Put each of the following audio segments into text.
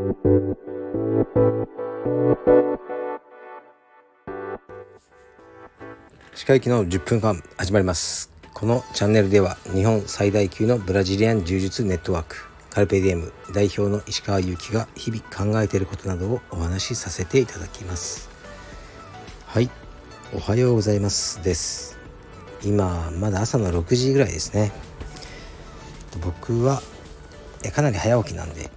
歯科医の10分間始まります。このチャンネルでは日本最大級のブラジリアン柔術ネットワークカルペディエム代表の石川祐希が日々考えていることなどをお話しさせていただきます。はい。おはようございますです。今まだ朝の6時ぐらいですね。僕はかなり早起きなんで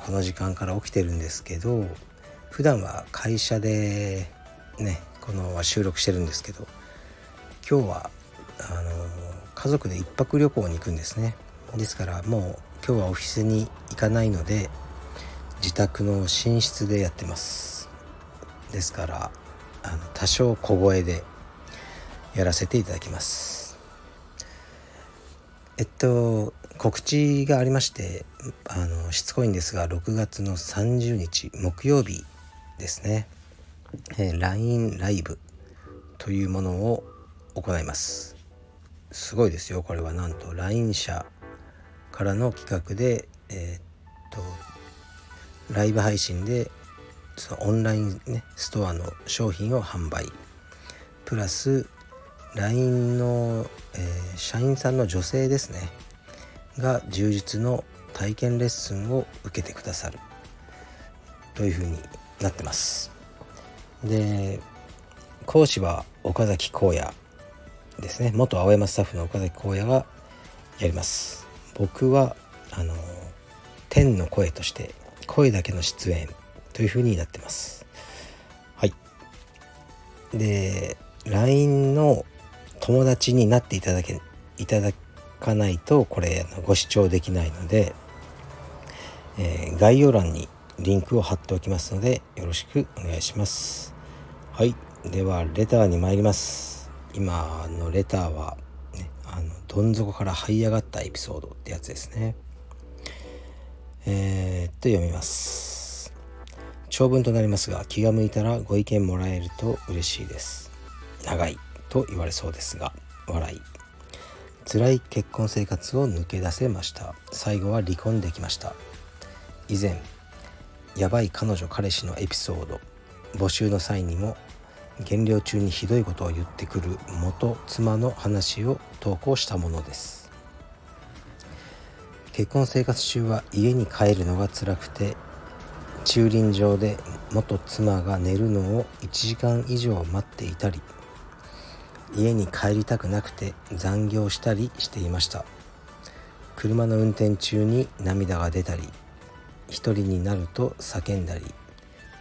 この時間から起きてるんですけど普段は会社でねこの収録してるんですけど今日はあの家族で1泊旅行に行くんですね。ですからもう今日はオフィスに行かないので自宅の寝室でやってます。ですからあの多少小声でやらせていただきます。えっと告知がありましてあのしつこいんですが6月の30日木曜日ですね、えー、LINE ライブというものを行います。すごいですよ。これは。なんと LINE 社からの企画でえー、っとライブ配信でそのオンライン、ね、ストアの商品を販売。プラス LINE の、えー、社員さんの女性ですね。が充実の体験レッスンを受けてくださる。というふうになってます。で講師は岡崎荒野ですね。元青山スタッフの岡崎荒野がやります。僕はあの天の声として声だけの出演というふうになってます。はい。で LINE の友達になっていただけいただかないとこれご視聴できないので、えー、概要欄にリンクを貼っておきますのでよろしくお願いします。はい。ではレターに参ります。今のレターは、ね、あのどん底から這い上がったエピソードってやつですね。えー、っと読みます。長文となりますが気が向いたらご意見もらえると嬉しいです。長いと言われそうですが笑い。辛い結婚生活を抜け出せました。最後は離婚できました。以前やばい彼女彼氏のエピソード募集の際にも減量中にひどいことを言ってくる元妻の話を投稿したものです。結婚生活中は家に帰るのが辛くて駐輪場で元妻が寝るのを1時間以上待っていたり家に帰りたくなくて残業したりしていました。車の運転中に涙が出たり一人になると叫んだり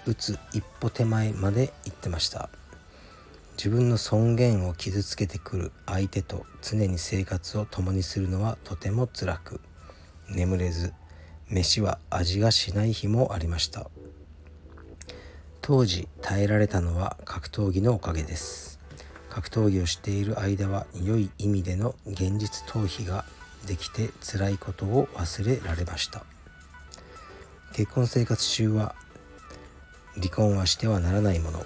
打つ一歩手前まで行ってました。自分の尊厳を傷つけてくる相手と常に生活を共にするのはとても辛く眠れず飯は味がしない日もありました。当時耐えられたのは格闘技のおかげです。格闘技をしている間は良い意味での現実逃避ができて辛いことを忘れられました。結婚生活中は離婚はしてはならないもの。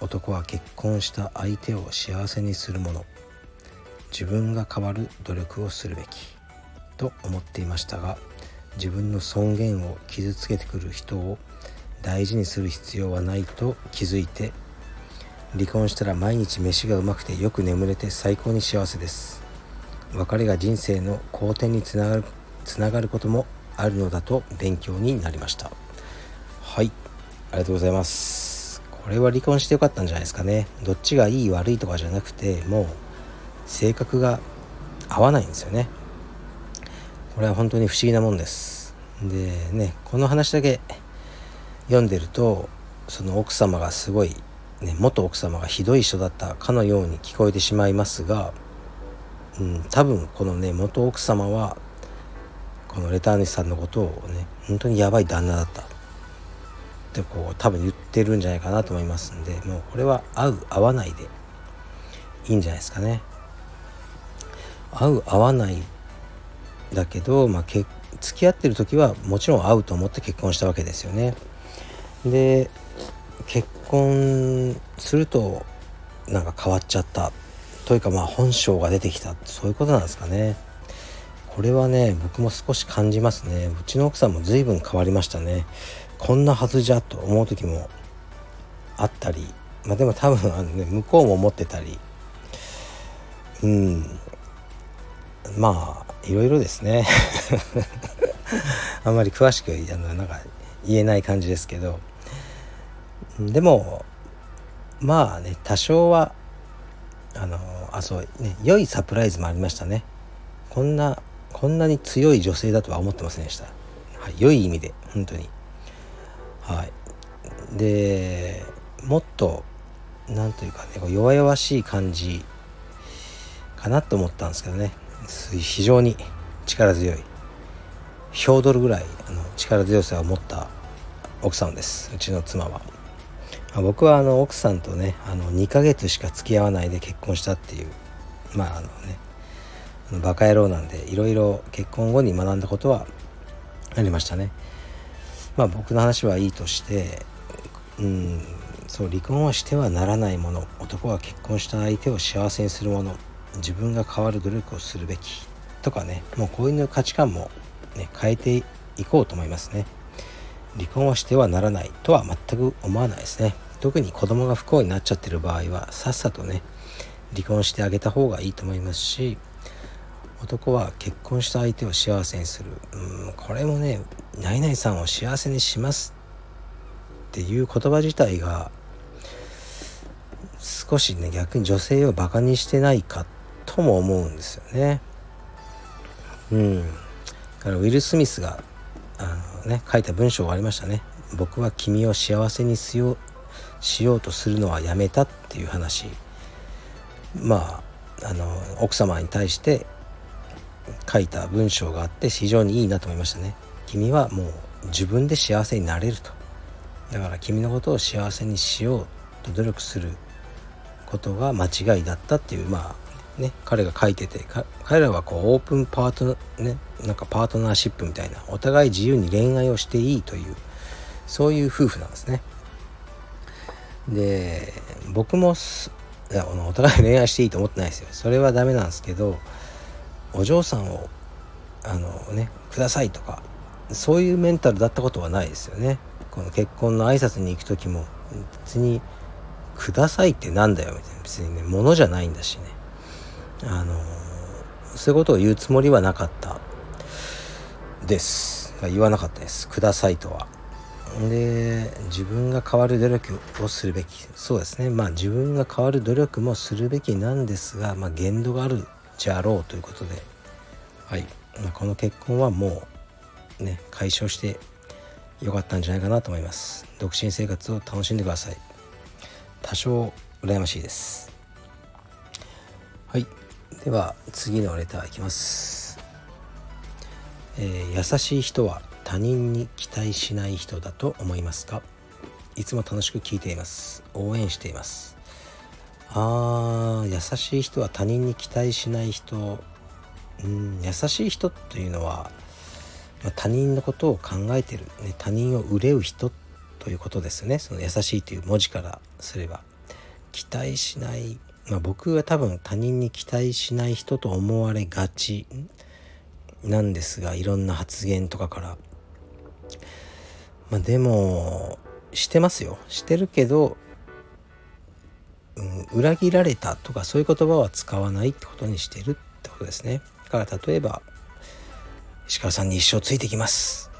男は結婚した相手を幸せにするもの。自分が変わる努力をするべき。と思っていましたが自分の尊厳を傷つけてくる人を大事にする必要はないと気づいて離婚したら毎日飯がうまくてよく眠れて最高に幸せです。別れが人生の好転につながるつながることもあるのだと勉強になりました。はい。ありがとうございます。これは離婚してよかったんじゃないですかね。どっちがいい悪いとかじゃなくてもう性格が合わないんですよね。これは本当に不思議なもんです。でねこの話だけ読んでるとその奥様がすごいね、元奥様がひどい人だったかのように聞こえてしまいますが、うん、多分このね元奥様はこのレター主さんのことをね本当にやばい旦那だったってこう多分言ってるんじゃないかなと思いますんでもうこれは合う合わないでいいんじゃないですかね。合う合わないだけど、まあ、け付き合ってる時はもちろん合うと思って結婚したわけですよね。で婚するとなんか変わっちゃった。というかまあ本性が出てきた。そういうことなんですかね。これはね僕も少し感じますね。うちの奥さんも随分変わりましたね。こんなはずじゃと思う時もあったり。まあでも多分あの、ね、向こうも思ってたり。うん。まあいろいろですね。あんまり詳しくあのなんか言えない感じですけど。でもまあね多少はあのあそうね良いサプライズもありましたね。こんなこんなに強い女性だとは思ってませんでした、はい、良い意味で本当に。はい。でもっと何というかね弱々しい感じかなと思ったんですけどね。非常に力強い。ヒョードルぐらいあの力強さを持った奥さんです。うちの妻は。僕はあの奥さんとねあの2ヶ月しか付き合わないで結婚したっていうまああのねバカ野郎なんでいろいろ結婚後に学んだことはありましたね。まあ僕の話はいいとしてうんそう離婚はしてはならないもの男は結婚した相手を幸せにするもの自分が変わる努力をするべきとかねもうこういう価値観も、ね、変えていこうと思いますね。離婚はしてはならないとは全く思わないですね特に子供が不幸になっちゃってる場合はさっさとね離婚してあげた方がいいと思いますし男は結婚した相手を幸せにするうんこれもね「何々さんを幸せにします」っていう言葉自体が少しね逆に女性をバカにしてないかとも思うんですよね。うん。だからウィル・スミスがあのね書いた文章がありましたね。僕は君を幸せにしようしようとするのはやめたっていう話。まああの奥様に対して書いた文章があって非常にいいなと思いましたね。君はもう自分で幸せになれると。だから君のことを幸せにしようと努力することが間違いだったっていうまあね彼が書いてて彼らはこうオープンパートねなんかパートナーシップみたいなお互い自由に恋愛をしていいというそういう夫婦なんですね。で僕もいやお互い恋愛していいと思ってないですよ。それはダメなんですけどお嬢さんをあのねくださいとかそういうメンタルだったことはないですよね。この結婚の挨拶に行く時も別に「ください」ってなんだよみたいな。別にね物じゃないんだしね。あのそういうことを言うつもりはなかった。です。言わなかったです。くださいとは。で自分が変わる努力をするべき。そうですね。まあ自分が変わる努力もするべきなんですが、まあ、限度があるじゃろうということで。はい、まあ、この結婚はもうね解消してよかったんじゃないかなと思います。独身生活を楽しんでください。多少羨ましいです。はい。では次のレターいきます、えー、優しい人は他人に期待しない人だと思いますか？いつも楽しく聞いています。応援しています。あー優しい人は他人に期待しない人。うん優しい人というのは、まあ、他人のことを考えてる、ね、他人を憂う人ということですね。その優しいという文字からすれば。期待しない。まあ、僕は多分他人に期待しない人と思われがち。なんですがいろんな発言とかからまあでもしてますよしてるけど、うん、裏切られたとかそういう言葉は使わないってことにしてるってことですねだから例えば石川さんに一生ついてきます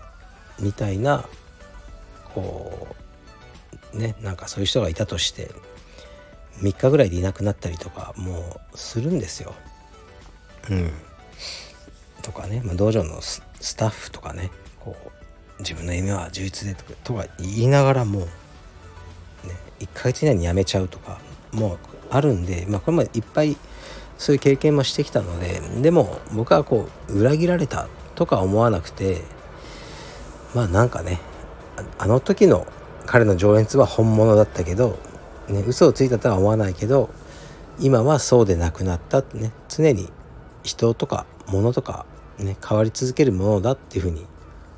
みたいなこうねなんかそういう人がいたとして3日ぐらいでいなくなったりとかもうするんですよ。うん。とかね、まあ、道場のスタッフとかねこう自分の夢は充実でとか言いながらも、ね、1ヶ月以内に辞めちゃうとかもうあるんで、まあ、これもいっぱいそういう経験もしてきたのででも僕はこう裏切られたとか思わなくてまあなんかねあの時の彼の情熱は本物だったけどね、嘘をついたとは思わないけど今はそうでなくなったってね常に人とか物とか、ね、変わり続けるものだっていうふうに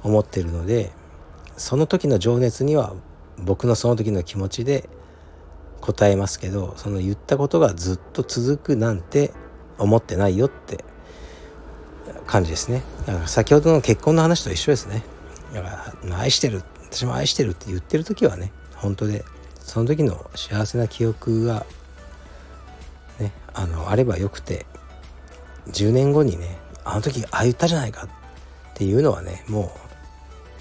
思ってるのでその時の情熱には僕のその時の気持ちで答えますけどその言ったことがずっと続くなんて思ってないよって感じですね。だから先ほどの結婚の話と一緒ですね。だから愛してる私も愛してるって言ってる時はね本当でその時の幸せな記憶がねあのあればよくて10年後にねあの時ああ言ったじゃないかっていうのはねもう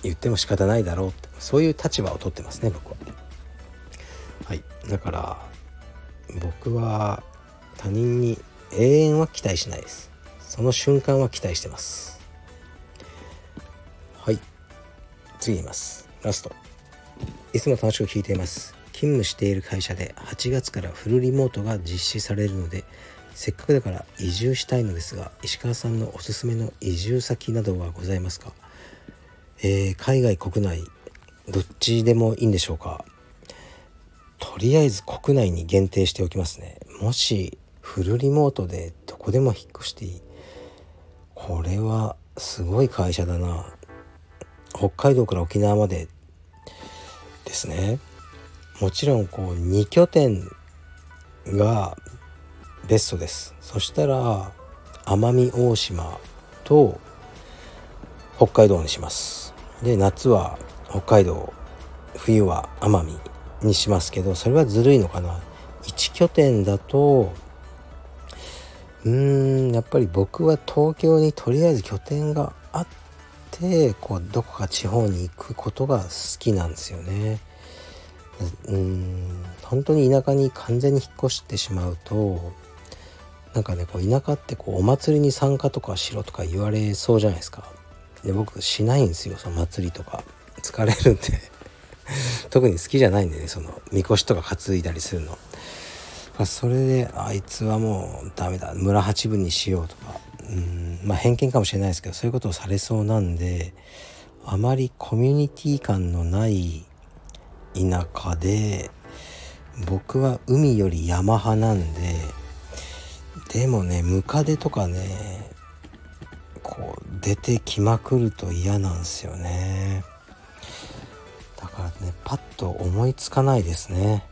言っても仕方ないだろうって。そういう立場を取ってますね僕は。はい。だから僕は他人に永遠は期待しないです。その瞬間は期待してます。はい。次言います。ラスト。いつも楽しく聞いています。勤務している会社で8月からフルリモートが実施されるのでせっかくだから移住したいのですが石川さんのおすすめの移住先などはございますか、えー、海外国内どっちでもいいんでしょうか？とりあえず国内に限定しておきますね。もしフルリモートでどこでも引っ越していい。これはすごい会社だな。北海道から沖縄までですね。もちろんこう2拠点がベストです。そしたら奄美大島と北海道にします。で夏は北海道冬は奄美にしますけどそれはずるいのかな。1拠点だとうーんやっぱり僕は東京にとりあえず拠点があってこうどこか地方に行くことが好きなんですよね。うん本当に田舎に完全に引っ越してしまうとなんかねこう田舎ってこうお祭りに参加とかしろとか言われそうじゃないですか。で僕しないんですよその祭りとか。疲れるんで。特に好きじゃないんでねそのみこしとか担いだりするの。それであいつはもうダメだ村八分にしようとか。うんまあ偏見かもしれないですけどそういうことをされそうなんであまりコミュニティ感のない田舎で僕は海より山派なんででもねムカデとかねこう出てきまくると嫌なんですよね。だからねパッと思いつかないですね。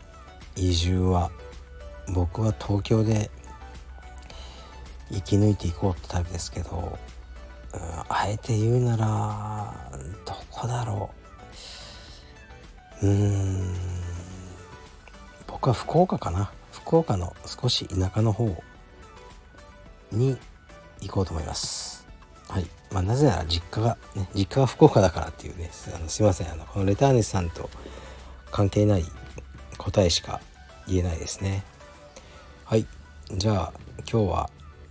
移住は。僕は東京で生き抜いていこうってタイプですけど、うん、あえて言うならどこだろう。うん。僕は福岡かな。福岡の少し田舎の方に行こうと思います。はい。まあなぜなら実家がね実家が福岡だからっていうねあのすいません。あのこのレターネスさんと関係ない答えしか言えないですね。はい。じゃあ今日は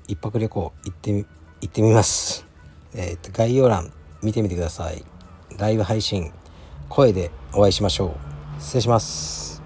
一泊旅行行ってみ行ってみます。えっ、と概要欄見てみてください。ライブ配信声でお会いしましょう。失礼します。